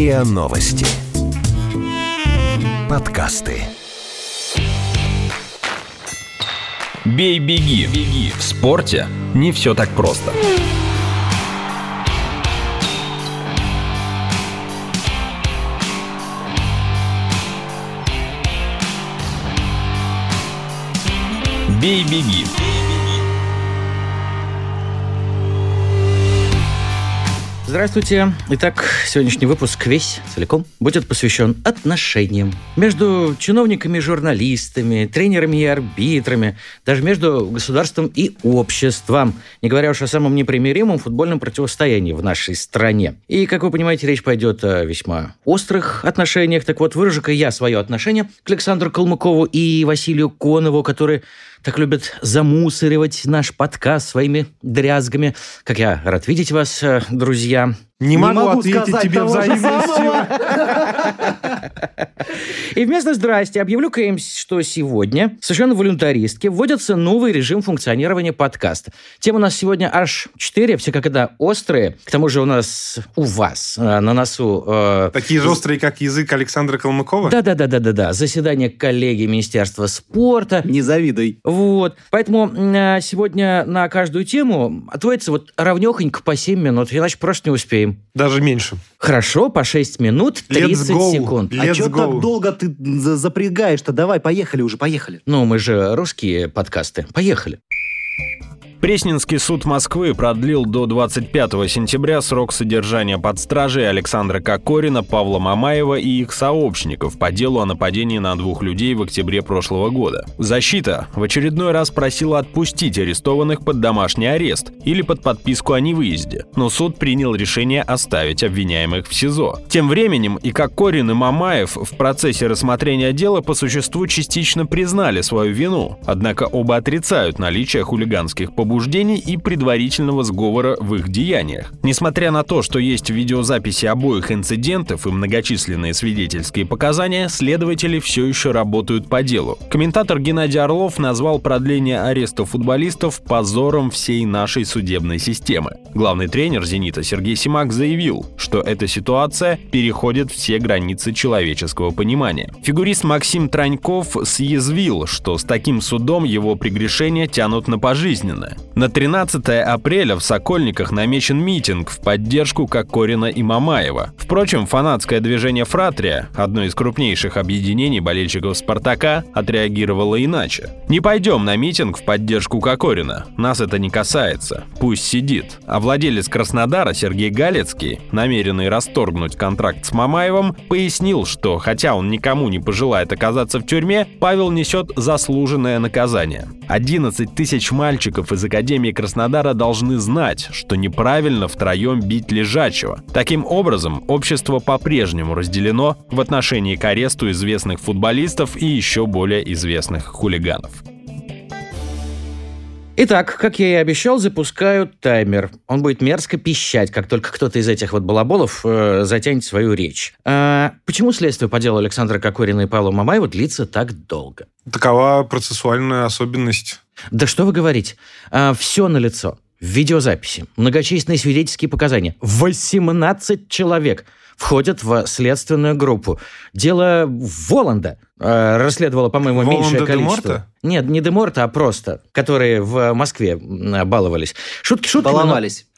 РИА Новости. Подкасты. Бей-беги. Беги. В спорте не все так просто. Бей-беги. Здравствуйте. Итак, сегодняшний выпуск весь целиком будет посвящен отношениям между чиновниками и журналистами, тренерами и арбитрами, даже между государством и обществом, не говоря уж о самом непримиримом футбольном противостоянии в нашей стране. И, как вы понимаете, речь пойдет о весьма острых отношениях. Так вот, выражу-ка я свое отношение к Александру Калмыкову и Василию Конову, которые так любят замусоривать наш подкаст своими дрязгами. Как я рад видеть вас, э, друзья. Не, могу, ответить тебе взаимностью. И вместо «здрасте» объявлю-ка им, что сегодня совершенно волюнтаристски вводится новый режим функционирования подкаста. Тем у нас сегодня аж четыре, все как это острые. К тому же у нас, у вас, э, на носу... Э, Такие же острые, как язык Александра Калмыкова? Да-да-да-да-да. Заседание коллегии Министерства спорта. Не завидуй. Вот. Поэтому э, сегодня на каждую тему отводится вот равнехонько по 7 минут, иначе просто не успеем. Даже меньше. Хорошо, по 6 минут 30 секунд. Let's а что так долго ты запрягаешь-то? Давай, поехали уже, поехали. Ну, мы же русские подкасты. Поехали. Пресненский суд Москвы продлил до 25 сентября срок содержания под стражей Александра Кокорина, Павла Мамаева и их сообщников по делу о нападении на двух людей в октябре прошлого года. Защита в очередной раз просила отпустить арестованных под домашний арест или под подписку о невыезде, но суд принял решение оставить обвиняемых в СИЗО. Тем временем и Кокорин, и Мамаев в процессе рассмотрения дела по существу частично признали свою вину, однако оба отрицают наличие хулиганских побуждений побуждений и предварительного сговора в их деяниях. Несмотря на то, что есть видеозаписи обоих инцидентов и многочисленные свидетельские показания, следователи все еще работают по делу. Комментатор Геннадий Орлов назвал продление ареста футболистов позором всей нашей судебной системы. Главный тренер «Зенита» Сергей Симак заявил, что эта ситуация переходит все границы человеческого понимания. Фигурист Максим Траньков съязвил, что с таким судом его прегрешения тянут на пожизненное. На 13 апреля в Сокольниках намечен митинг в поддержку Кокорина и Мамаева. Впрочем, фанатское движение «Фратрия», одно из крупнейших объединений болельщиков «Спартака», отреагировало иначе. «Не пойдем на митинг в поддержку Кокорина. Нас это не касается. Пусть сидит». А владелец Краснодара Сергей Галецкий, намеренный расторгнуть контракт с Мамаевым, пояснил, что хотя он никому не пожелает оказаться в тюрьме, Павел несет заслуженное наказание. 11 тысяч мальчиков из Академии Краснодара должны знать, что неправильно втроем бить лежачего. Таким образом, общество по-прежнему разделено в отношении к аресту известных футболистов и еще более известных хулиганов. Итак, как я и обещал, запускаю таймер. Он будет мерзко пищать, как только кто-то из этих вот балаболов э, затянет свою речь. А почему следствие по делу Александра Кокорина и Павла Мамаева длится так долго? Такова процессуальная особенность. Да что вы говорите? А, все налицо. Видеозаписи, многочисленные свидетельские показания. 18 человек входят в следственную группу. Дело Воланда э, расследовало, по-моему, меньшее количество. Деморта? Нет, не Деморта, а просто, которые в Москве баловались. Шутки шутки. Баловались. И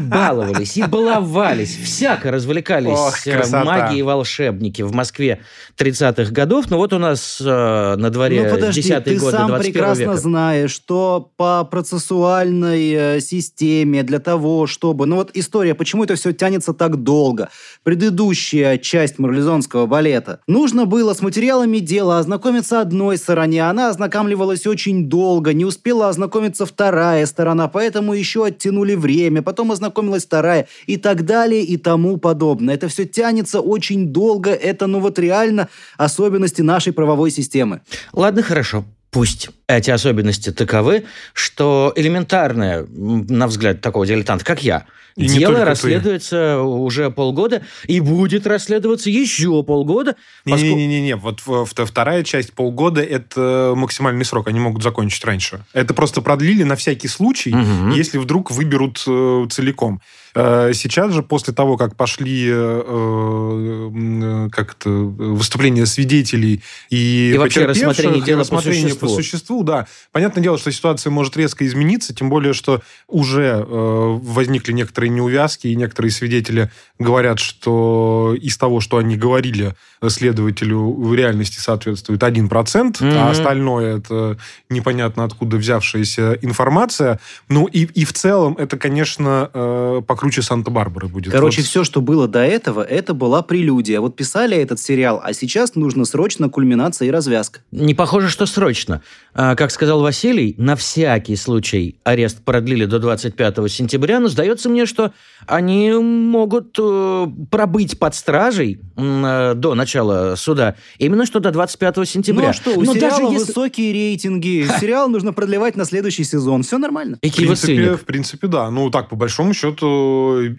баловались, и баловались, всяко развлекались Ох, э, маги и волшебники в Москве 30-х годов. Но вот у нас э, на дворе ну, подожди, 10-е годы 21 ты сам прекрасно века. знаешь, что по процессуальной э, системе для того, чтобы... Ну вот история, почему это все тянется так долго. Предыдущая часть марлезонского балета. Нужно было с материалами дела ознакомиться одной стороне. Она ознакомливалась очень долго, не успела ознакомиться вторая сторона, поэтому еще оттянули время, потом ознакомилась вторая и так далее и тому подобное. Это все тянется очень долго, это ну вот реально особенности нашей правовой системы. Ладно, хорошо. Пусть. эти особенности таковы, что элементарное, на взгляд такого дилетанта, как я, и дело расследуется ты. уже полгода и будет расследоваться еще полгода. Не-не-не, поскольку... вот вторая часть полгода – это максимальный срок, они могут закончить раньше. Это просто продлили на всякий случай, угу. если вдруг выберут э, целиком. Э, сейчас же, после того, как пошли э, э, как это, выступления свидетелей и, и вообще рассмотрение дела рассмотрение по, существу. по существу, да. Понятное дело, что ситуация может резко измениться, тем более, что уже возникли некоторые неувязки, и некоторые свидетели говорят, что из того, что они говорили следователю, в реальности соответствует 1%, mm-hmm. а остальное это непонятно откуда взявшаяся информация. Ну и, и в целом это, конечно, по круче Санта-Барбары будет. Короче, вот. все, что было до этого, это была прелюдия. Вот писали этот сериал, а сейчас нужно срочно кульминация и развязка. Не похоже, что срочно. А, как сказал Василий, на всякий случай арест продлили до 25 сентября, но сдается мне, что они могут э, пробыть под стражей э, до начала суда именно что до 25 сентября. Ну а что, у но сериала даже если... высокие рейтинги, сериал нужно продлевать на следующий сезон, все нормально. В принципе, в принципе, да. Ну так, по большому счету,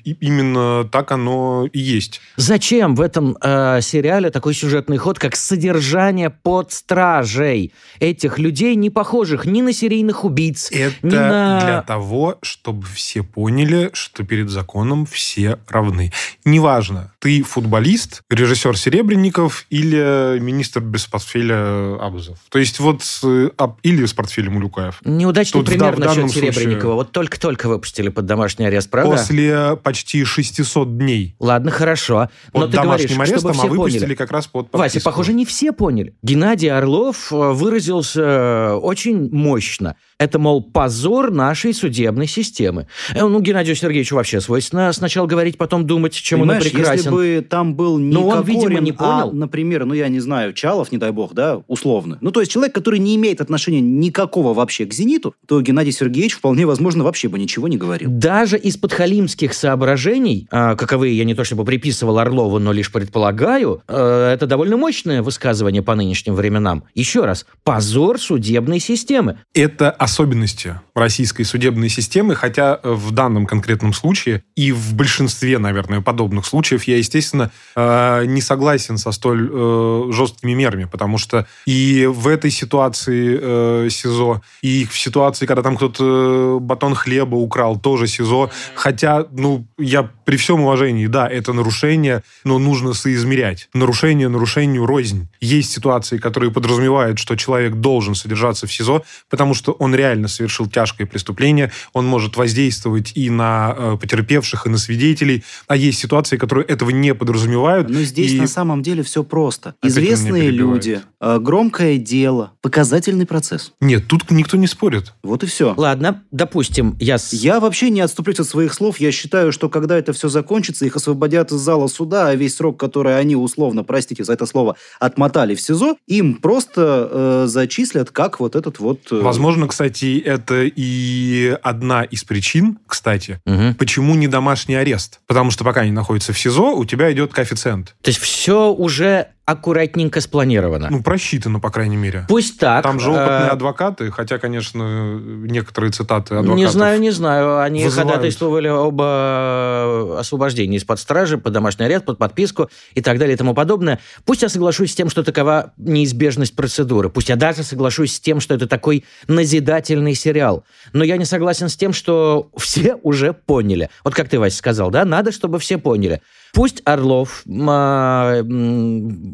именно так оно и есть. Зачем в этом э, сериале такой сюжетный ход, как содержание под стражей этих людей, не похожих ни на серийных убийц, Это ни на... для того, чтобы все поняли, что перед законом все равны. Неважно, ты футболист, режиссер Серебренников или министр без портфеля Абузов. То есть вот э, или с портфелем Улюкаев. Неудачный Тут пример в, насчет Серебренникова. Случае... Вот только-только выпустили под домашний арест, правда? После после почти 600 дней. Ладно, хорошо. Но под ты домашним говоришь, арестом, чтобы а выпустили поняли. как раз под подписку. Вася, похоже, не все поняли. Геннадий Орлов э, выразился э, очень мощно. Это, мол, позор нашей судебной системы. Э, ну, Геннадию Сергеевичу вообще свойственно сначала говорить, потом думать, чем Понимаешь, он прекрасен. если бы там был не Но он, Кокорин, видимо, не понял. А, например, ну, я не знаю, Чалов, не дай бог, да, условно. Ну, то есть человек, который не имеет отношения никакого вообще к «Зениту», то Геннадий Сергеевич вполне возможно вообще бы ничего не говорил. Даже из подхалимских соображений, а, каковые я не то чтобы приписывал Орлову, но лишь предполагаю, а, это довольно мощное высказывание по нынешним временам. Еще раз, позор судебной системы. Это особенности российской судебной системы, хотя в данном конкретном случае и в большинстве, наверное, подобных случаев я, естественно, а, не согласен со столь э, жесткими мерами, потому что и в этой ситуации э, СИЗО, и в ситуации, когда там кто-то батон хлеба украл, тоже СИЗО, хотя, ну, я при всем уважении, да, это нарушение, но нужно соизмерять. Нарушение нарушению рознь. Есть ситуации, которые подразумевают, что человек должен содержаться в СИЗО, потому что он реально совершил тяжкое преступление, он может воздействовать и на э, потерпевших, и на свидетелей, а есть ситуации, которые этого не подразумевают. Но здесь и... на самом деле все просто. Известные люди, э, громкое дело, показательный процесс. Нет, тут никто не спорит. Вот и все. Ладно, допустим, я... Я вообще не отступлюсь от своих слов. Я считаю, что когда это все закончится, их освободят из зала суда, а весь срок, который они условно, простите за это слово, отмотали в СИЗО, им просто э, зачислят как вот этот вот... Э... Возможно, кстати, это и одна из причин, кстати, угу. почему не домашний арест. Потому что пока они находятся в СИЗО, у тебя идет коэффициент. То есть все уже аккуратненько спланировано. Ну, просчитано, по крайней мере. Пусть так. Там же опытные э... адвокаты, хотя, конечно, некоторые цитаты адвокатов Не знаю, не знаю. Они вызывают. ходатайствовали об э, освобождении из-под стражи, под домашний арест, под подписку и так далее и тому подобное. Пусть я соглашусь с тем, что такова неизбежность процедуры. Пусть я даже соглашусь с тем, что это такой назидательный сериал. Но я не согласен с тем, что все уже поняли. Вот как ты, Вася, сказал, да? Надо, чтобы все поняли. Пусть Орлов э,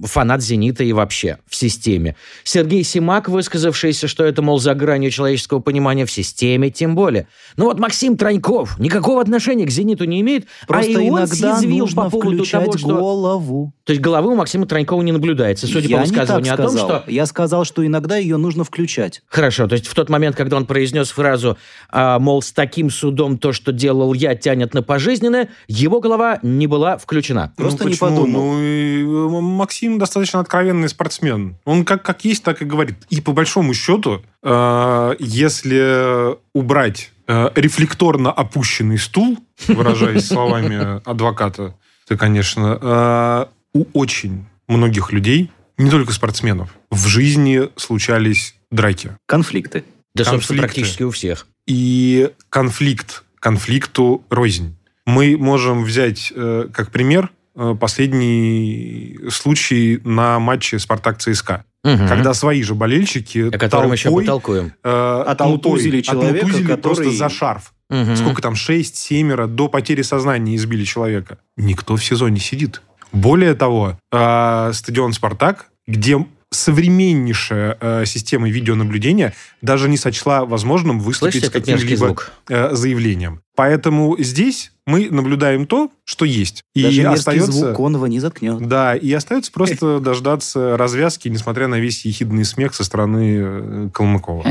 фанат «Зенита» и вообще в системе. Сергей Симак, высказавшийся, что это, мол, за гранью человеческого понимания в системе, тем более. Ну вот Максим Траньков никакого отношения к «Зениту» не имеет, Просто а и он съязвил по поводу того, что... голову. То есть головы у Максима Транькова не наблюдается, судя я по высказыванию о том, что... Я сказал, что иногда ее нужно включать. Хорошо, то есть в тот момент, когда он произнес фразу, а, мол, с таким судом то, что делал я, тянет на пожизненное, его голова не была в включена. Ну, Просто ну, не подумал. Ну, и э, Максим достаточно откровенный спортсмен. Он как, как есть, так и говорит. И по большому счету, э, если убрать э, рефлекторно опущенный стул, выражаясь словами адвоката, то, конечно, э, у очень многих людей Не только спортсменов. В жизни случались драки. Конфликты. Да, собственно, Конфликты. практически у всех. И конфликт конфликту рознь. Мы можем взять э, как пример э, последний случай на матче «Спартак-ЦСКА». Мгм. Когда свои же болельщики О котором еще толпой, потолкуем. э, Отмутузили толпой человека, отмутузили который- просто за шарф. Мгм. Сколько там, шесть, семеро, до потери сознания избили человека. Никто в СИЗО не сидит. Более того, э, стадион «Спартак», где современнейшая э, система видеонаблюдения даже не сочла возможным выступить Слышите с каким-либо э, заявлением. Поэтому здесь мы наблюдаем то, что есть. И Даже мерзкий остается... звук Конова не заткнет. Да, и остается просто дождаться развязки, несмотря на весь ехидный смех со стороны э, Калмыкова.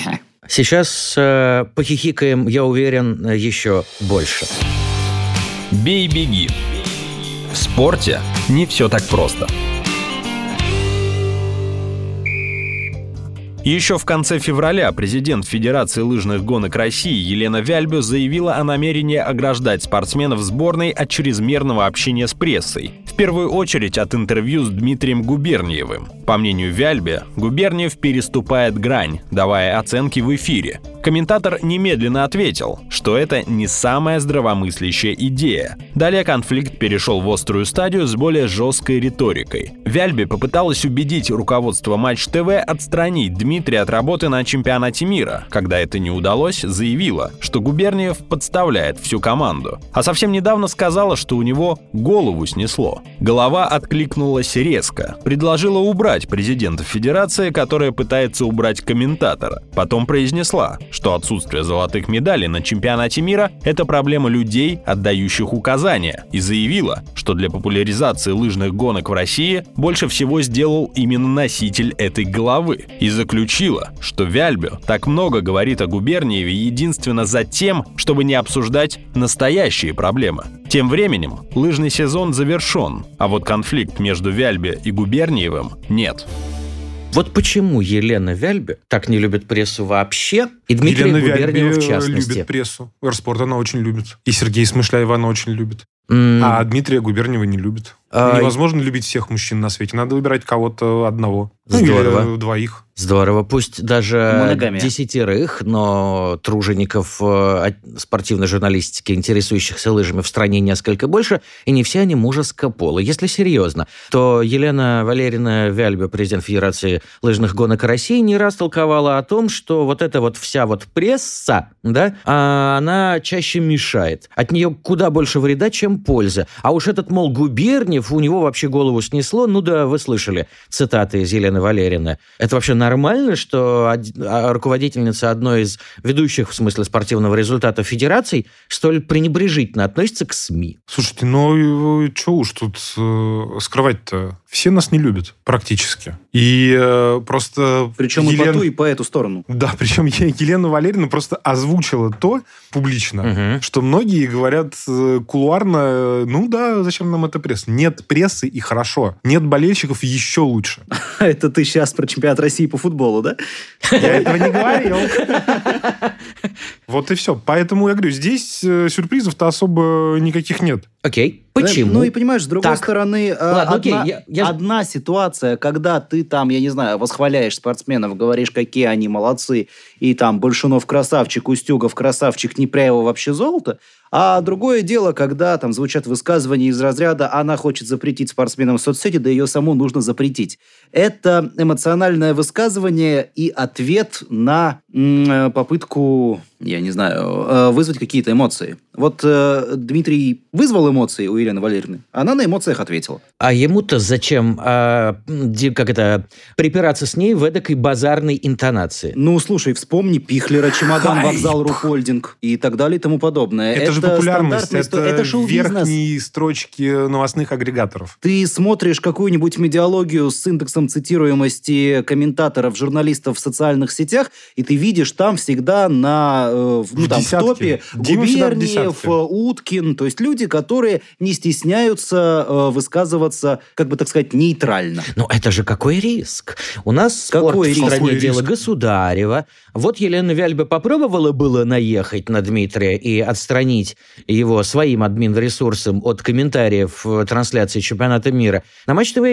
Сейчас э, похихикаем, я уверен, еще больше. Бей-беги. В спорте не все так просто. Еще в конце февраля президент Федерации лыжных гонок России Елена Вяльбю заявила о намерении ограждать спортсменов сборной от чрезмерного общения с прессой. В первую очередь от интервью с Дмитрием Губерниевым. По мнению Вяльбе, Губерниев переступает грань, давая оценки в эфире. Комментатор немедленно ответил, что это не самая здравомыслящая идея. Далее конфликт перешел в острую стадию с более жесткой риторикой. Вяльбе попыталась убедить руководство Матч ТВ отстранить Дмитрия от работы на чемпионате мира. Когда это не удалось, заявила, что Губерниев подставляет всю команду. А совсем недавно сказала, что у него голову снесло. Голова откликнулась резко. Предложила убрать президента Федерации, которая пытается убрать комментатора. Потом произнесла, что отсутствие золотых медалей на чемпионате мира – это проблема людей, отдающих указания, и заявила, что для популяризации лыжных гонок в России больше всего сделал именно носитель этой головы. И заключила, что Вяльбю так много говорит о Губерниеве единственно за тем, чтобы не обсуждать настоящие проблемы. Тем временем лыжный сезон завершен, а вот конфликт между Вяльбе и Губерниевым нет. Вот почему Елена Вяльбе так не любит прессу вообще, и Дмитрий Елена Губерниева в Вяльбе частности. любит прессу. Спорт она очень любит. И Сергей Смышляев она очень любит. М, А Дмитрия Губерниева не любит. А, Невозможно любить всех мужчин на свете. Надо выбирать кого-то одного. Ну, Здорово. или двоих. Здорово. Пусть даже Моногамия. десятерых, но тружеников э, спортивной журналистики, интересующихся лыжами в стране несколько больше, и не все они мужеского пола. Если серьезно, то Елена Валерьевна Вяльбе, президент Федерации лыжных гонок России, не раз толковала о том, что вот эта вот вся вот пресса, да, а, она чаще мешает. От нее куда больше вреда, чем пользы. А уж этот, мол, Губерниев, у него вообще голову снесло. Ну да, вы слышали цитаты из Елены Валерьевны. Это вообще нормально, что од- а, руководительница одной из ведущих, в смысле спортивного результата федераций, столь пренебрежительно относится к СМИ? Слушайте, ну что уж тут э, скрывать-то? Все нас не любят практически. И э, просто... Причем и Елена- по ту, и по эту сторону. Да, причем я- Елена Валерьевна просто озвучила то публично, Мгм. что многие говорят э, кулуарно, э, ну да, зачем нам эта пресса? Нет прессы и хорошо. Нет болельщиков еще лучше. Это ты сейчас про чемпионат России по футболу, да? Я этого не говорил. Вот и все. Поэтому я говорю, здесь э, сюрпризов-то особо никаких нет. Окей. Почему? Ну и понимаешь, с другой Так. стороны, э, Ладно, окей, одна, я- я- одна ситуация, когда ты там, я не знаю, восхваляешь спортсменов, говоришь, какие они молодцы, и там Большунов красавчик, Устюгов красавчик, Непряева вообще золото, а другое дело, когда там звучат высказывания из разряда «она хочет запретить спортсменам соцсети, да ее саму нужно запретить». Это эмоциональное высказывание и ответ на э, попытку, я не знаю, э, вызвать какие-то эмоции. Вот э, Дмитрий вызвал эмоции у Елены Валерьевны, она на эмоциях ответила. А ему-то зачем, ди- как это, припираться с ней в эдакой базарной интонации? Ну, слушай, вспомни Пихлера, чемодан, Хайп. вокзал, Рухольдинг и так далее и тому подобное. Это, же популярность, это, это верхние строчки новостных агрегаторов. Ты смотришь какую-нибудь медиалогию с индексом цитируемости комментаторов, журналистов в социальных сетях, и ты видишь там всегда на э, в- ну, В там, в топе в Губерниев, Уткин, то есть люди, которые не стесняются э, высказываться, как бы так сказать, нейтрально. Ну, это же какой риск? У нас спорт Какой в риск? стране Какой дело государева. Вот Елена Вяльба попробовала было наехать на Дмитрия и отстранить его своим админ-ресурсом от комментариев в трансляции чемпионата мира. На Матч ТВ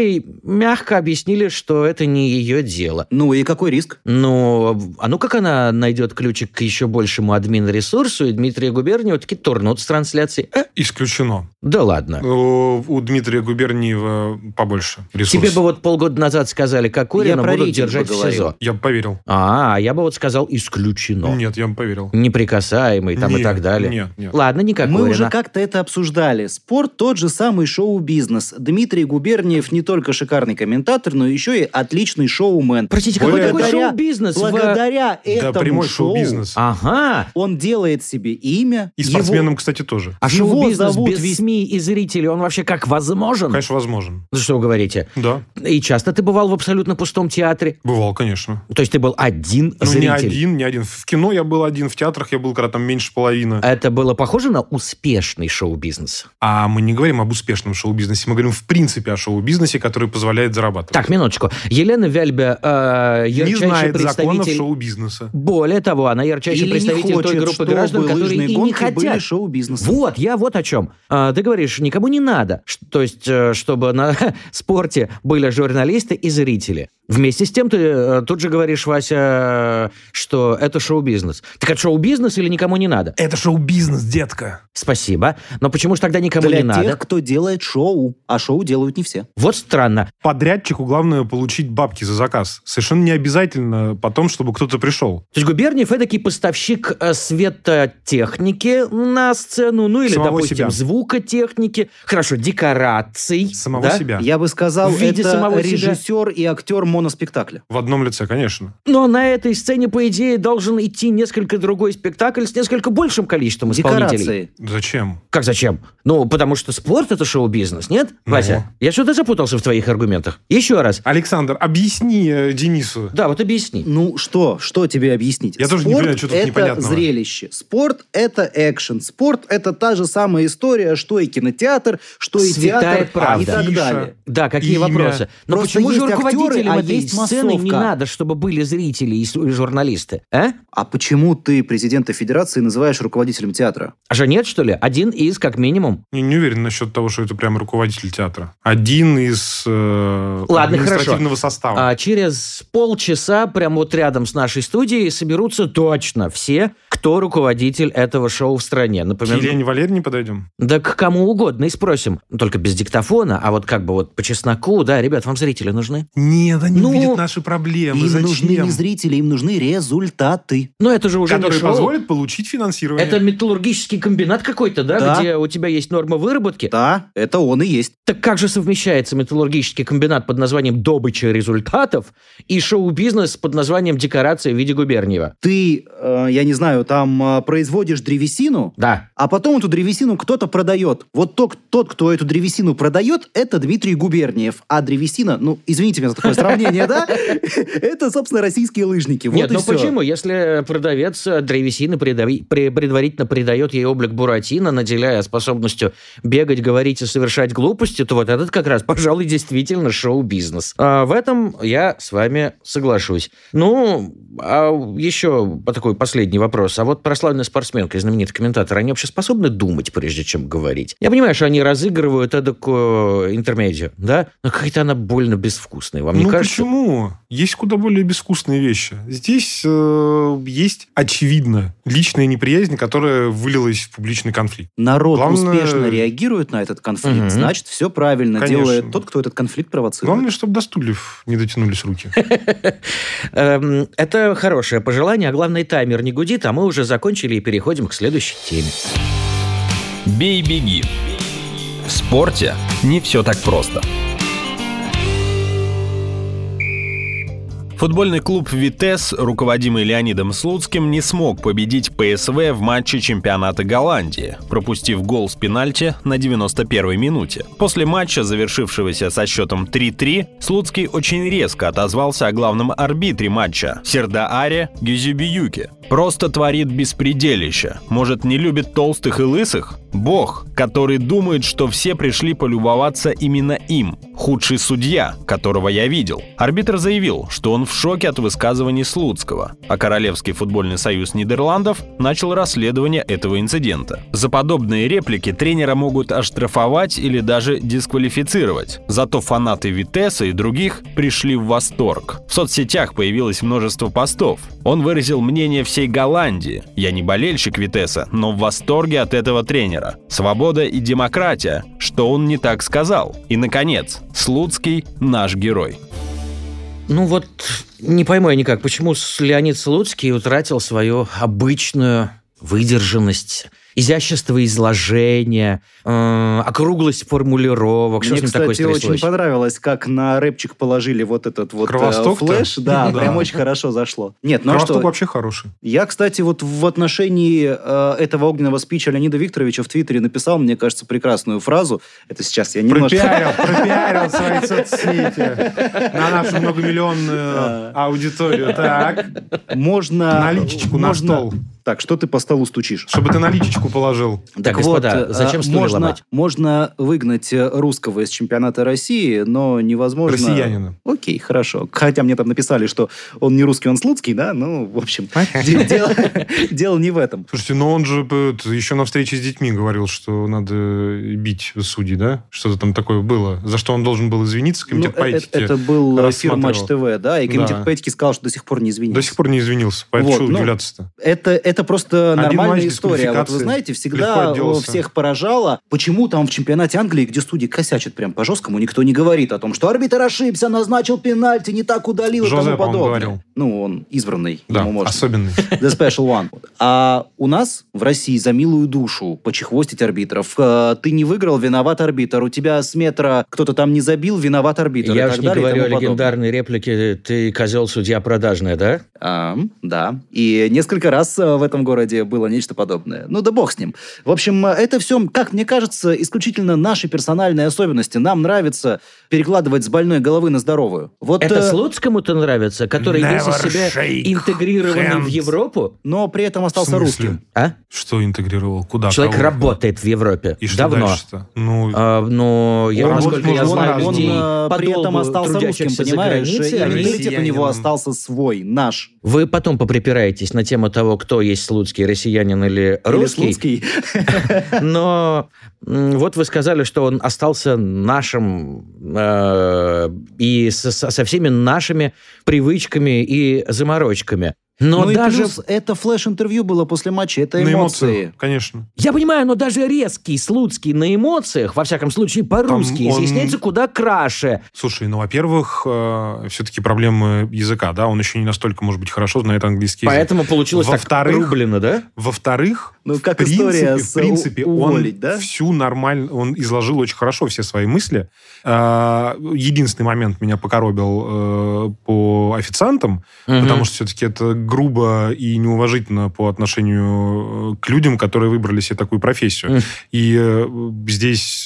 мягко объяснили, что это не ее дело. Ну и какой риск? Ну, а ну как она найдет ключик к еще большему админ-ресурсу, и Дмитрия Губерниева таки турнут с трансляции? Э, Исключено. да ладно. Э, У Дмитрия Губерниева побольше ресурсов. Тебе бы вот полгода назад сказали, как Курина про будут держать в. СИЗО. Я бы поверил. А, я бы вот сказал исключено. Нет, я бы поверил. Неприкасаемый там и Нет, так далее. Нет, нет. Ладно, никак Мы уже как-то это обсуждали. Спорт тот же самый шоу-бизнес. Дмитрий Губерниев не только шикарный комментатор, но еще и отличный шоумен. Простите, какой Более такой Благодаря- шоу-бизнес? в- Благодаря Да, этому прямой шоу шоу-бизнес. Ага. он делает себе имя. И его- спортсменам, кстати, тоже. А Его шоу-бизнес зовут без весь- СМИ и зрителей, он вообще как возможен? Конечно, возможен. Ну, Что вы говорите? Да, И часто ты бывал в абсолютно пустом театре? бывал, конечно. То есть ты был один Ну, зритель? Не один, не один. В кино я был один, в театрах я был, когда там меньше половины. Это было похоже на успешный шоу-бизнес? А мы не говорим об успешном шоу-бизнесе, мы говорим в принципе о шоу-бизнесе, который позволяет зарабатывать. Так, минуточку. Елена Вяльбе э, не ярчайший знает законов представитель... шоу-бизнеса. Более того, она ярчайший Или не представитель той хочет, группы чтобы граждан, которые лыжные и не гонки хотят. были шоу-бизнесом. Вот, я вот о чем. А, ты говоришь, никому не надо. То есть, э, чтобы на спорте были журналисты и зрители. Вместе с тем ты э, тут же говоришь, Вася, что это шоу-бизнес. Так это шоу-бизнес или никому не надо? Это шоу-бизнес, детка. Спасибо. Но почему же тогда никому Для не тех, надо? кто делает шоу. А шоу делают не все. Вот странно. Подрядчику главное получить бабки за заказ. Совершенно не обязательно потом, чтобы кто-то пришел. То есть Губерниев эдакий поставщик э, светотехники на сцену, ну или, Самого допустим, себя. звукотехники, хорошо, декораций. Самого да? себя. Я бы сказал, В виде это самого себя. режиссер и актер моноспектакля. В одном лице, конечно. Но на этой сцене, по идее, должен идти несколько другой спектакль с несколько большим количеством исполнителей. Декорации. Зачем? Как зачем? Ну, потому что спорт — это шоу-бизнес, нет, Ну. Вася? Я что-то запутался в твоих аргументах. Еще раз. Александр, объясни э, Денису. Да, вот объясни. Ну что, что тебе объяснить? Я тоже не Спорт понимаю, что тут это непонятного. зрелище. Спорт это экшен. Спорт это та же самая история, что и кинотеатр, что и Святая театр правда. и так далее. Да, какие Имя. вопросы? Но Просто почему же актеры, руководителям а этой есть сцены не надо, чтобы были зрители и журналисты? А? А почему ты президента Федерации называешь руководителем театра? А же нет, что ли? Один из, как минимум. Не, не уверен насчет того, что это прям руководитель театра. Один из э, Ладно, административного состава. А через полчаса, прямо вот рядом с нашей студией, соберутся точно все, кто руководитель этого шоу в стране. К Например, Елене Валерьевне подойдем? да к кому угодно и спросим. Только без диктофона, а вот как бы вот по чесноку, да, ребят, вам зрители нужны? Нет, они Ну, увидят наши проблемы. им Зачем? нужны не зрители, им нужны результаты. Но это же уже не Которые шоу. позволят получить финансирование. Это металлургический комбинат какой-то, да, Да. где у тебя есть норма выработки? Да, это он и есть. Так как же совмещается металлургический комбинат под названием «Добыча результатов» и шоу-бизнес под названием «Декорация в виде Губерниева»? Ты, э, я не знаю, там э, производишь древесину, Да. а потом эту древесину кто-то продает. Вот тот, тот, кто эту древесину продает, это Дмитрий Губерниев. А древесина, ну, извините меня за такое сравнение, да? Это, собственно, российские лыжники. Вот Нет, ну почему? Если продавец э, древесины предварительно придает ей облик Буратино, наделяя способностью бегать, говорить и совершать глупости, то вот этот как раз, пожалуй, действительно шоу-бизнес. А в этом я с вами соглашусь. Ну, а еще такой последний вопрос. А вот прославленная спортсменка и знаменитый комментатор, они вообще способны думать, прежде чем говорить? Я понимаю, что они разыгрывают эдакую интермедию, да? Но какая-то она больно безвкусная. Вам не ну кажется? Почему? Есть куда более безвкусные вещи. Здесь э, есть, очевидно, личная неприязнь, которая вылилась в публичный конфликт. Народ Главное- успешно реагирует на этот конфликт, Мгм. значит, все правильно Конечно. делает тот, кто этот конфликт провоцирует. Главное, чтобы до стульев не дотянулись руки. Эм, Это хорошее пожелание, а главное, таймер не гудит, а мы уже закончили и переходим к следующей теме. Бей-беги. В спорте не все так просто. Футбольный клуб «Витес», руководимый Леонидом Слуцким, не смог победить ПСВ в матче чемпионата Голландии, пропустив гол с пенальти на 91-й минуте. После матча, завершившегося со счетом 3-3, Слуцкий очень резко отозвался о главном арбитре матча – Сердааре Гюзюбиюке. Просто творит беспределище. Может, не любит толстых и лысых? Бог, который думает, что все пришли полюбоваться именно им. Худший судья, которого я видел. Арбитр заявил, что он в шоке от высказываний Слуцкого, а Королевский футбольный союз Нидерландов начал расследование этого инцидента. За подобные реплики тренера могут оштрафовать или даже дисквалифицировать. Зато фанаты Витеса и других пришли в восторг. В соцсетях появилось множество постов. Он выразил мнение всей Голландии. Я не болельщик Витеса, но в восторге от этого тренера. Свобода и демократия, что он не так сказал. И, наконец, Слуцкий – наш герой. Ну вот, не пойму я никак, почему Леонид Слуцкий утратил свою обычную выдержанность, изящество изложения, э, округлость формулировок. Что Мне, с ним кстати, такое стряслось? очень понравилось, как на рэпчик положили вот этот вот э, флеш. Да, Да. прям очень хорошо зашло. Нет, ну а Кровосток что, вообще хороший. Я, кстати, вот в отношении э, этого огненного спича Леонида Викторовича в Твиттере написал, мне кажется, прекрасную фразу. Это сейчас я немножко... Пропиарил, пропиарил свои соцсети на нашу многомиллионную аудиторию. Так, Можно... наличечку на стол. Так, что ты по столу стучишь? Чтобы ты наличечку положил. Так, господа, э, зачем стулья можно, ломать? можно выгнать э, русского из чемпионата России, но невозможно... Россиянина. Окей, хорошо. Хотя мне там написали, что он не русский, он слуцкий, да? Ну, в общем, де- дело, не в этом. Слушайте, но он же э, еще на встрече с детьми говорил, что надо бить судей, да? Что-то там такое было. За что он должен был извиниться, комитет Ну, по этике это был эфир. Матч ТВ, да, и комитет этике сказал, что до сих пор не извинился. До сих пор не извинился. Поэтому Вот, что ну, удивляться-то? Это, это просто Один нормальная история. Вот вы знаете, всегда всех поражало, почему там в чемпионате Англии, где судьи косячат прям по-жесткому, никто не говорит о том, что арбитр ошибся, назначил пенальти, не так удалил и Жозе, тому по-моему, подобное. говорил. Ну, он избранный, Да, ему можно. особенный. The Special One. А у нас в России за милую душу почехвостить арбитров. Э, Ты не выиграл, виноват арбитр. У тебя с метра кто-то там не забил, виноват арбитр. Я и уж так не далее и говорю о тому легендарной реплике «ты козел судья продажная», да? А, да. И несколько раз э, в этом городе было нечто подобное. Ну да бог с ним. В общем, это все, как мне кажется, исключительно наши персональные особенности. Нам нравится перекладывать с больной головы на здоровую. Вот, Это э, Слуцкому-то нравится, который весь из Never себя интегрированный в hands. Европу? но при этом В остался русским. А? Что интегрировал? Куда? Человек Кого? работает в Европе. И что Давно. дальше-то? Ну, А, но я, Он насколько я знаю, по-разному. людей он э, при этом остался русским, понимаешь? границей, И менталитет у него остался свой, наш. Вы потом поприпираетесь на тему того, кто есть слуцкий, россиянин или Или русский. Слуцкий. Но вот вы сказали, что он остался нашим э, и со- со всеми нашими привычками и заморочками. Но ну даже... плюс это флеш-интервью было после матча, это на эмоции. эмоциях, конечно. Я понимаю, но даже резкий Слуцкий на эмоциях, во всяком случае по-русски, он- изъясняется куда краше. Слушай, ну, во-первых, все-таки проблемы языка, да, он еще не настолько, может быть, хорошо знает английский язык. Поэтому получилось так Во-вторых, рублено, да? Во-вторых, Ну, как в принципе, история в с принципе, уволить, он да? всю нормально, он изложил очень хорошо все свои мысли. А, Единственный момент меня покоробил э, по официантам, Мгм. потому что все-таки это грубо и неуважительно по отношению э, к людям, которые выбрали себе такую профессию. Мгм. И э, здесь,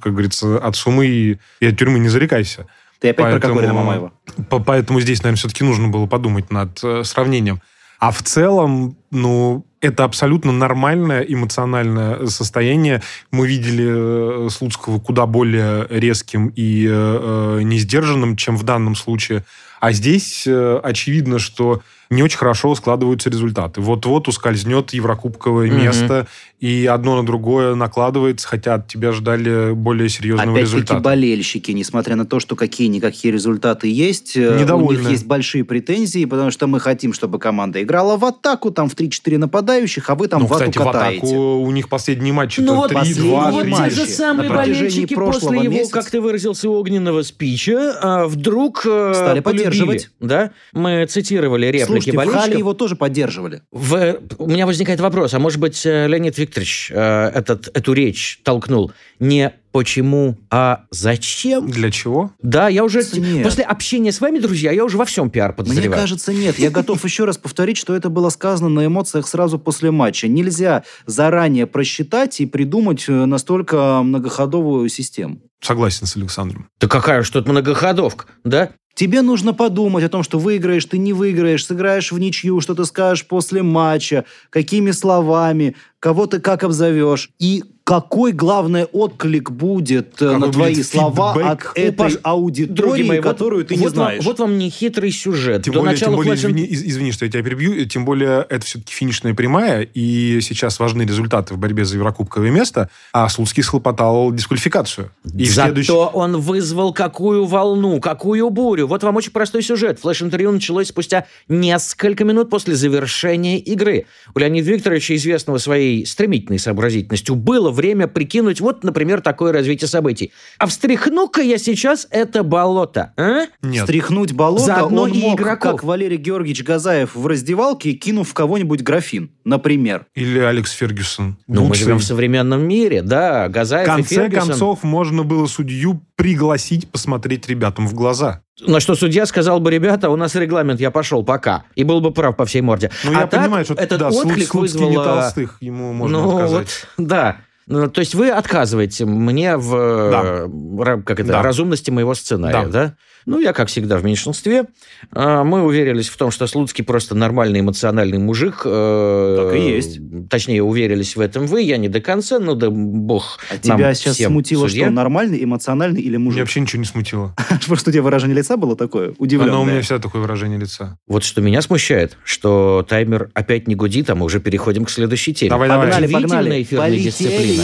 как говорится, от сумы и от тюрьмы не зарекайся. Ты опять про Поэтому- Кокорина Мамаева. По- Поэтому здесь, наверное, все-таки нужно было подумать над сравнением. А в целом, ну, это абсолютно нормальное эмоциональное состояние. Мы видели э, Слуцкого куда более резким и э, э, несдержанным, чем в данном случае. А здесь э, очевидно, что не очень хорошо складываются результаты. Вот-вот ускользнет еврокубковое Мгм. место, и одно на другое накладывается, хотя от тебя ждали более серьезного Опять-таки результата. болельщики, несмотря на то, что какие-никакие результаты есть, э, у Недовольны. них есть большие претензии, потому что мы хотим, чтобы команда играла в атаку, там в 3-4 нападающих, а вы там ну, вату кстати, в катаете. атаку у них последние матчи Ну вот, 3-2, последние ну вот 3 те же самые болельщики после его, месяца. как ты выразился, огненного спича, а, вдруг э, Стали полюбили, поддерживать. Да? Мы цитировали реплики Слушайте, в болельщиков. Хале его тоже поддерживали. В- У меня возникает вопрос, а может быть, э, Леонид Викторович э, этот, эту речь толкнул не почему, а зачем? Для чего? Да, я уже... Нет. После общения с вами, друзья, я уже во всем пиар Мне подозреваю. кажется, нет. Я готов еще раз повторить, что это было сказано на эмоциях сразу после матча. Нельзя заранее просчитать и придумать э, настолько многоходовую систему. Согласен с Александром. Да какая что-то многоходовка, да? Тебе нужно подумать о том, что выиграешь, ты не выиграешь, сыграешь в ничью, что ты скажешь после матча, какими словами, кого ты как обзовешь. И какой, главное, отклик будет э, Какой на твои будет слова фидбэк? от этой Паш, аудитории, мои, вот- которую ты не вот вам- знаешь. вот вам не хитрый сюжет. Тем До более, тем более флеш- извини, из- извини, что я тебя перебью, тем более это все-таки финишная прямая, и сейчас важны результаты в борьбе за Еврокубковое место, а Слуцкий схлопотал дисквалификацию. И Зато следующий- он вызвал какую волну, какую бурю. Вот вам очень простой сюжет. Флеш-интервью началось спустя несколько минут после завершения игры. У Леонида Викторовича, известного своей стремительной сообразительностью, было время прикинуть вот, например, такое развитие событий. А встряхну-ка я сейчас это болото, а? Нет. Стряхнуть болото Заодно он и мог, игроков. как Валерий Георгиевич Газаев в раздевалке, кинув в кого-нибудь графин, например. Или Алекс Фергюсон. Ну, мы живем в современном мире, да. В Газаев и конце концов, можно было судью пригласить посмотреть ребятам в глаза. На что судья сказал бы, ребята, у нас регламент, я пошел, пока. И был бы прав по всей морде. Ну, а я так понимаю, что этот да, отклик Слуцкий вызвал... не толстых, ему можно ну, отказать. вот, да. Ну, то есть вы отказываете мне в э, ра- как это, Да. разумности моего сценария, да. Да. Ну, я, как всегда, в меньшинстве. А, Мы уверились в том, что Слуцкий просто нормальный эмоциональный мужик. э, Так и есть. Точнее, уверились в этом вы, я не до конца, ну да бог А нам тебя сейчас всем смутило, судья. что нормальный, эмоциональный или мужик? вообще ничего не смутило. Просто у тебя выражение лица было такое удивленное. Оно у меня всегда такое выражение лица. Вот что меня смущает, что таймер опять не гудит, а мы уже переходим к следующей теме. Давай, давай. Погнали, погнали. эфирная Полетели. дисциплина.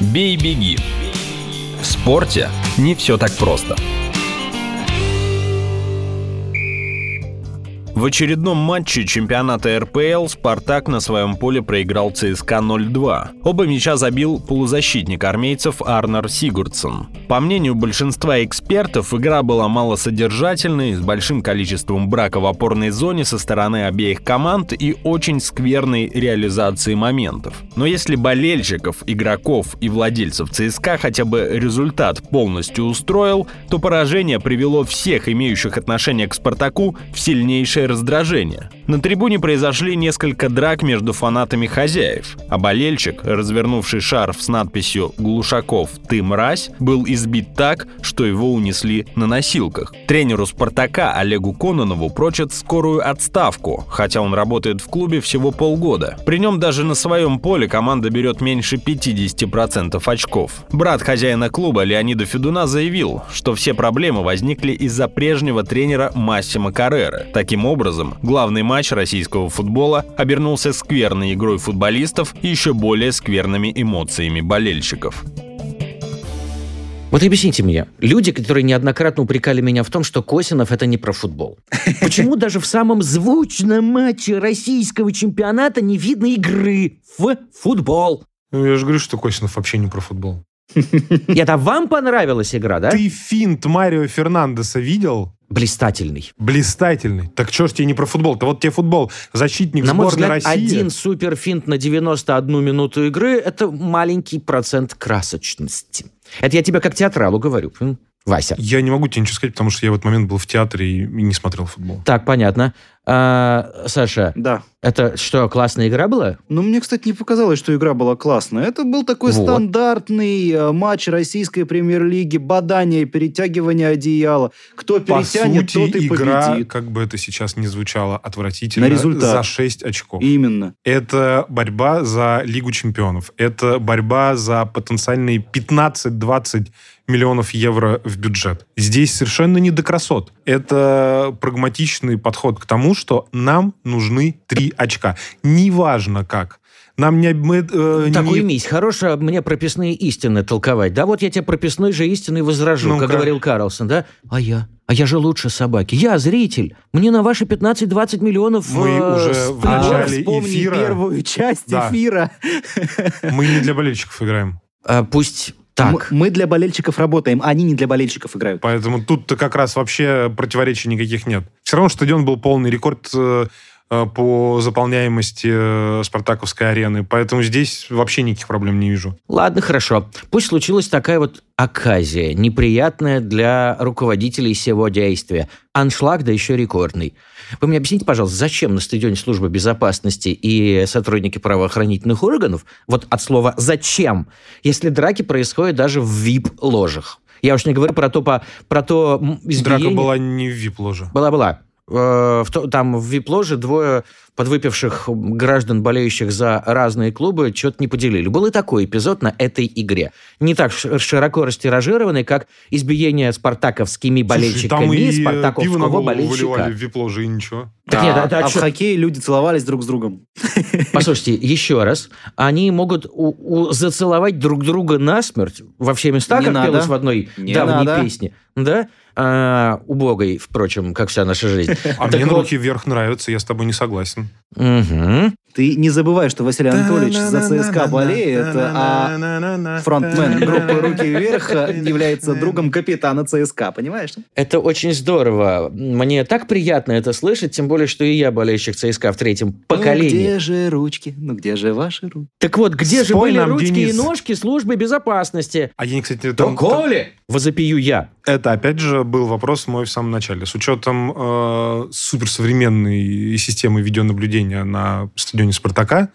Бей-беги. В спорте не все так просто. В очередном матче чемпионата РПЛ «Спартак» на своем поле проиграл ЦСКА 0-2. Оба мяча забил полузащитник армейцев Арнар Сигурдсон. По мнению большинства экспертов, игра была малосодержательной, с большим количеством брака в опорной зоне со стороны обеих команд и очень скверной реализацией моментов. Но если болельщиков, игроков и владельцев ЦСКА хотя бы результат полностью устроил, то поражение привело всех имеющих отношение к «Спартаку» в сильнейшее раздражение. На трибуне произошли несколько драк между фанатами хозяев, а болельщик, развернувший шарф с надписью «Глушаков, ты мразь», был избит так, что его унесли на носилках. Тренеру «Спартака» Олегу Кононову прочат скорую отставку, хотя он работает в клубе всего полгода. При нем даже на своем поле команда берет меньше 50% очков. Брат хозяина клуба Леонида Федуна заявил, что все проблемы возникли из-за прежнего тренера Массимо Каррера. Таким образом, главный матч российского футбола обернулся скверной игрой футболистов и еще более скверными эмоциями болельщиков. Вот объясните мне, люди, которые неоднократно упрекали меня в том, что Косинов это не про футбол. Почему даже в самом звучном матче российского чемпионата не видно игры в футбол? Ну, я же говорю, что Косинов вообще не про футбол. Это вам понравилась игра, да? Ты финт Марио Фернандеса видел? Блистательный. Блистательный. Так что ж тебе не про футбол? То вот тебе футбол. Защитник На мой сборной взгляд, России. один суперфинт на 91 минуту игры – это маленький процент красочности. Это я тебе как театралу говорю, Вася. Я не могу тебе ничего сказать, потому что я в этот момент был в театре и не смотрел футбол. Так, понятно. А, Саша, Да. это что, классная игра была? Ну, мне, кстати, не показалось, что игра была классная. Это был такой Вот. стандартный э, матч российской премьер-лиги, бадание, перетягивание одеяла. Кто По перетянет, сути, тот и игра, победит. как бы это сейчас не звучало отвратительно, На результат. за 6 очков. Именно. Это борьба за Лигу чемпионов. Это борьба за потенциальные 15-20 миллионов евро в бюджет. Здесь совершенно не до красот. Это прагматичный подход к тому, что нам нужны три очка. Неважно как. Нам не... Мы, э, Так не- уймись, хорошо мне прописные истины толковать. Да вот я тебе прописной же истины возражу, Ну-ка. как говорил Карлсон, да? А я? А я же лучше собаки. Я зритель. Мне на ваши 15-20 миллионов... Мы э, уже в начале эфира- первую часть Да. эфира. Мы не для болельщиков играем. А, пусть так. Мы для болельщиков работаем, они не для болельщиков играют. Поэтому тут-то как раз вообще противоречий никаких нет. Все равно стадион был полный рекорд э, по заполняемости э, спартаковской арены. Поэтому здесь вообще никаких проблем не вижу. Ладно, хорошо. Пусть случилась такая вот оказия, неприятная для руководителей всего действия. Аншлаг, да еще рекордный. Вы мне объясните, пожалуйста, зачем на стадионе службы безопасности и сотрудники правоохранительных органов, вот от слова «зачем», если драки происходят даже в VIP-ложах? Я уж не говорю про то, по, про то избиение... Драка была не в VIP-ложе. Была-была. Э, в Там в VIP-ложе двое подвыпивших граждан, болеющих за разные клубы, что-то не поделили. Был и такой эпизод на этой игре. Не так широко растиражированный, как избиение спартаковскими Слушай, болельщиками там и спартаковского болельщика. выливали в VIP-ложе и ничего. Так нет, а, а а в хоккее люди целовались друг с другом. Послушайте, еще раз. Они могут у- у- зацеловать друг друга насмерть во все места, Не как надо. пелось в одной Не давней надо. песне. Да? А, убогой, впрочем, как вся наша жизнь. А Так мне на вот- руки вверх нравится, я с тобой не согласен. Mm-hmm. Ты не забывай, что Василий Анатольевич за ЦСКА болеет, а фронтмен группы «Руки вверх» является другом капитана ЦСКА, понимаешь? Это очень здорово. Мне так приятно это слышать, тем более, что и я болельщик ЦСКА в третьем Ну, поколении. где же ручки? Ну, где же ваши руки? Так вот, где же Спой были нам, ручки и Денис. ножки службы безопасности? А я, кстати, То там- Коли! Возопию я. Это, опять же, был вопрос мой в самом начале. С учетом э, суперсовременной системы видеонаблюдения на стадионе «Спартака»,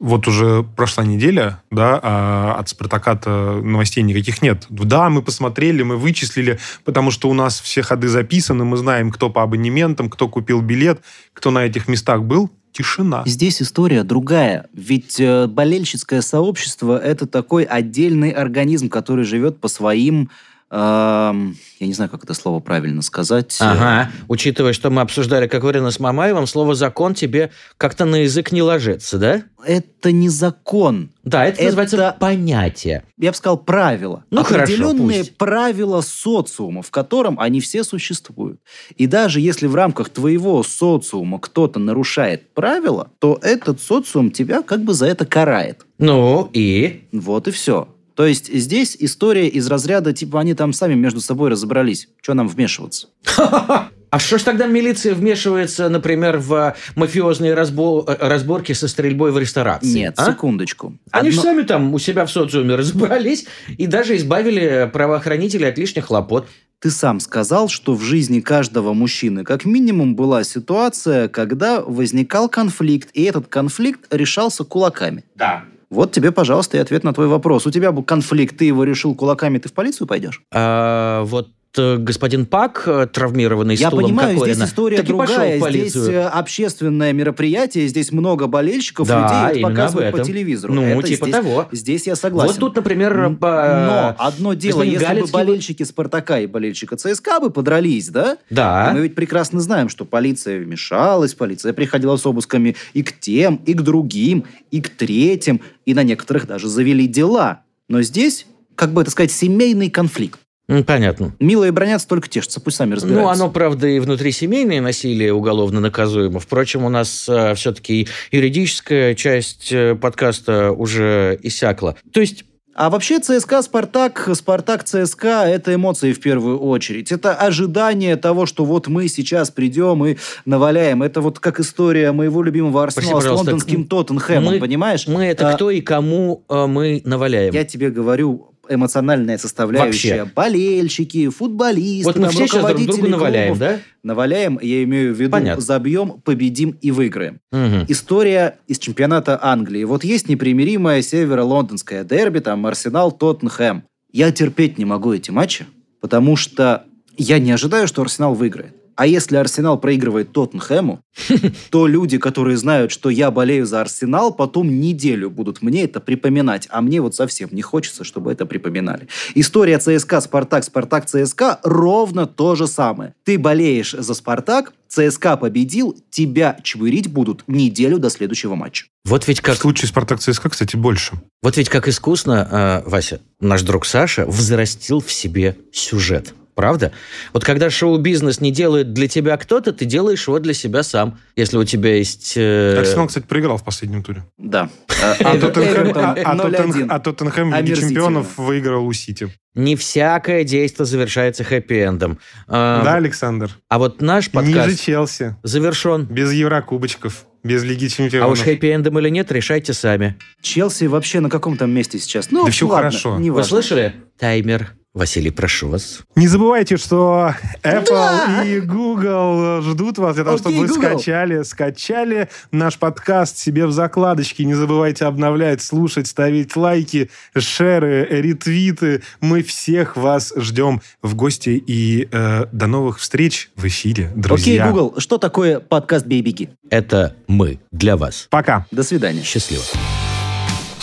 вот уже прошла неделя, да, а от «Спартака»-то новостей никаких нет. Да, мы посмотрели, мы вычислили, потому что у нас все ходы записаны, мы знаем, кто по абонементам, кто купил билет, кто на этих местах был. Тишина. Здесь история другая. Ведь э, болельщицкое сообщество – это такой отдельный организм, который живет по своим... эм, я не знаю, как это слово правильно сказать. Ага. Учитывая, что мы обсуждали Кокорина с Мамаевым, слово «закон» тебе как-то на язык не ложится, да? Это не закон. Да, это, Это- называется понятие. Я бы сказал, правила. Ну, хорошо, Определенные пусть. правила социума, в котором они все существуют. И даже если в рамках твоего социума кто-то нарушает правила, то этот социум тебя как бы за это карает. Ну и... Вот и все. То есть здесь история из разряда, типа, они там сами между собой разобрались. Что нам вмешиваться? А что ж тогда милиция вмешивается, например, в мафиозные разбо- э, разборки со стрельбой в ресторации? Нет, а? секундочку. Они же Одно- сами там у себя в социуме разобрались и даже избавили правоохранителей от лишних хлопот. Ты сам сказал, что в жизни каждого мужчины как минимум была ситуация, когда возникал конфликт, и этот конфликт решался кулаками. Да. Вот тебе, пожалуйста, и ответ на твой вопрос. У тебя был конфликт, ты его решил кулаками, ты в полицию пойдешь? А, вот господин Пак, э, травмированный Я стулом понимаю, Кокорина, здесь история так другая. Здесь э, общественное мероприятие, здесь много болельщиков, Да, людей, это показывают по телевизору. Ну, Это типа здесь, того. Здесь я согласен. Вот тут, например, по- Но одно дело, господин если бы Галицкий бы- болельщики Спартака и болельщика ЦСКА бы подрались, да? Да. Мы ведь прекрасно знаем, что полиция вмешалась, полиция приходила с обысками и к тем, и к другим, и к третьим, и на некоторых даже завели дела. Но здесь, как бы это сказать, семейный конфликт. Понятно. Милые бронятся, только тешатся, пусть сами Ну, разбираются. оно, правда, и внутрисемейное насилие уголовно наказуемо. Впрочем, у нас все-таки юридическая часть э, подкаста уже иссякла. То есть А вообще ЦСКА, Спартак, Спартак, ЦСКА – это эмоции в первую очередь. Это ожидание того, что вот мы сейчас придем и наваляем. Это вот как история моего любимого Арсенала с пожалуйста, лондонским Тоттенхэмом, мы- понимаешь? мы это А, кто и кому э, мы наваляем? Я тебе говорю, эмоциональная составляющая. Вообще. Болельщики, футболисты, вот мы там, все сейчас друг другу наваляем, клубов. да? Наваляем, я имею в виду, Понятно. забьем, победим и выиграем. Мгм. История из чемпионата Англии. Вот есть непримиримое северо-лондонское дерби, там Арсенал, Тоттенхэм. Я терпеть не могу эти матчи, потому что я не ожидаю, что Арсенал выиграет. А если Арсенал проигрывает Тоттенхэму, то люди, которые знают, что я болею за Арсенал, потом неделю будут мне это припоминать. А мне вот совсем не хочется, чтобы это припоминали. История ЦСКА, Спартак, Спартак, ЦСКА ровно то же самое. Ты болеешь за Спартак, ЦСКА победил, тебя чвырить будут неделю до следующего матча. Вот ведь В как случае Спартак ЦСКА, кстати, больше. Вот ведь как искусно, э, Вася, наш друг Саша взрастил в себе сюжет. Правда? Вот когда шоу-бизнес не делает для тебя кто-то, ты делаешь его для себя сам. Если у тебя есть... э, Арсенал, кстати, проиграл в последнем туре. Да. А Тоттенхэм, а- а Тоттенхэм- 0-1. а Тоттенхэм в Лиге чемпионов выиграл у Сити. Не всякое действие завершается хэппи-эндом. А, Да, Александр? а вот наш Ниже подкаст Челси. завершен. Без Еврокубочков. Без Лиги А чемпионов. уж хэппи-эндом или нет, решайте сами. Челси вообще на каком там месте сейчас? Ну, Да всё ладно, хорошо. не Вы слышали? Таймер. Василий, прошу вас. Не забывайте, что Apple Да. и Google ждут вас для того, Окей, чтобы вы Google. скачали, скачали наш подкаст себе в закладочки. Не забывайте обновлять, слушать, ставить лайки, шеры, ретвиты. Мы всех вас ждем в гости и э, до новых встреч в эфире, Окей, друзья. Google, что такое подкаст «Бей-беги»? Это мы для вас. Пока. До свидания. Счастливо.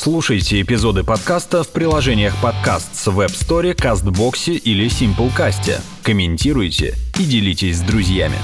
Слушайте эпизоды подкаста в приложениях подкаст с Web Store, Кастбоксе или Simplecast. Комментируйте и делитесь с друзьями.